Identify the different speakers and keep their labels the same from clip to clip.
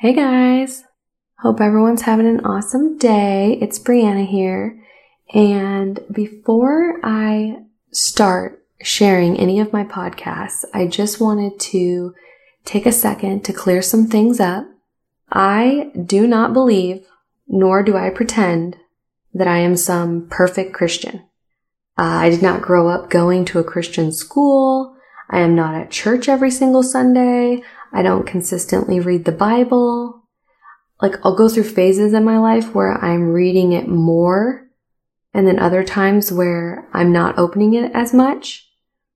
Speaker 1: Hey guys! Hope everyone's having an awesome day. It's Brianna here. And before I start sharing any of my podcasts, I just wanted to take a second to clear some things up. I do not believe, nor do I pretend, that I am some perfect Christian. Uh, I did not grow up going to a Christian school. I am not at church every single Sunday. I don't consistently read the Bible. Like I'll go through phases in my life where I'm reading it more and then other times where I'm not opening it as much.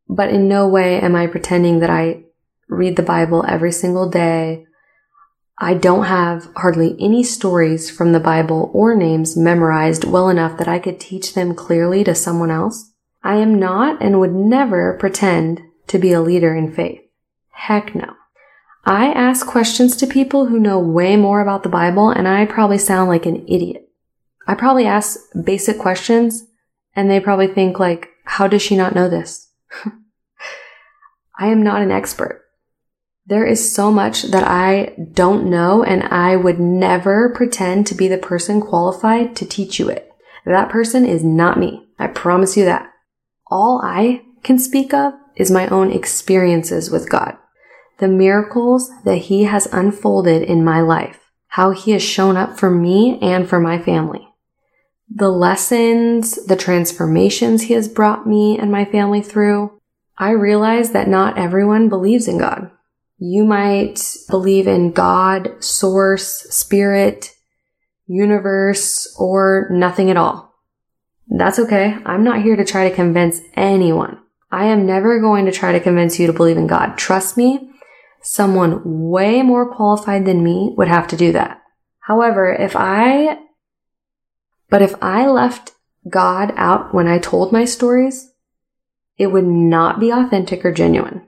Speaker 1: But in no way am I pretending that I read the Bible every single day. I don't have hardly any stories from the Bible or names memorized well enough that I could teach them clearly to someone else. I am not and would never pretend to be a leader in faith. Heck no. I ask questions to people who know way more about the Bible and I probably sound like an idiot. I probably ask basic questions and they probably think like, how does she not know this? I am not an expert. There is so much that I don't know and I would never pretend to be the person qualified to teach you it. That person is not me. I promise you that. All I can speak of is my own experiences with God the miracles that He has unfolded in my life, how He has shown up for me and for my family, the lessons, the transformations He has brought me and my family through. I realize that not everyone believes in God. You might believe in God, source, spirit, universe, or nothing at all. That's okay. I'm not here to try to convince anyone. I am never going to try to convince you to believe in God. Trust me, someone way more qualified than me would have to do that. However, if I, but if I left God out when I told my stories, it would not be authentic or genuine.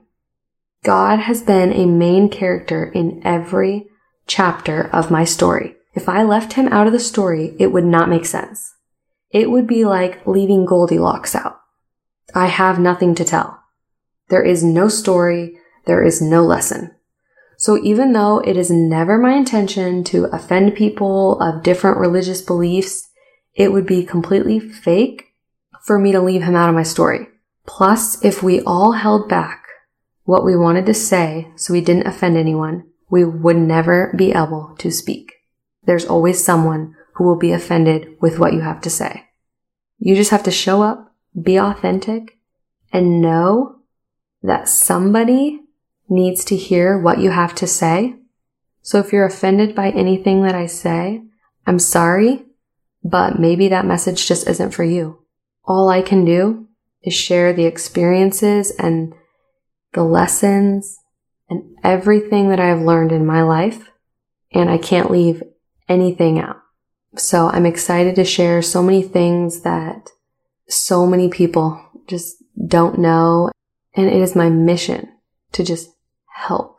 Speaker 1: God has been a main character in every chapter of my story. If I left him out of the story, it would not make sense. It would be like leaving Goldilocks out. I have nothing to tell. There is no story, there is no lesson. So even though it is never my intention to offend people of different religious beliefs, it would be completely fake for me to leave him out of my story. Plus, if we all held back what we wanted to say so we didn't offend anyone, we would never be able to speak. There's always someone who will be offended with what you have to say. You just have to show up, be authentic, and know that somebody needs to hear what you have to say. So if you're offended by anything that I say, I'm sorry, but maybe that message just isn't for you. All I can do is share the experiences and the lessons and everything that I have learned in my life. And I can't leave anything out. So I'm excited to share so many things that so many people just don't know. And it is my mission to just help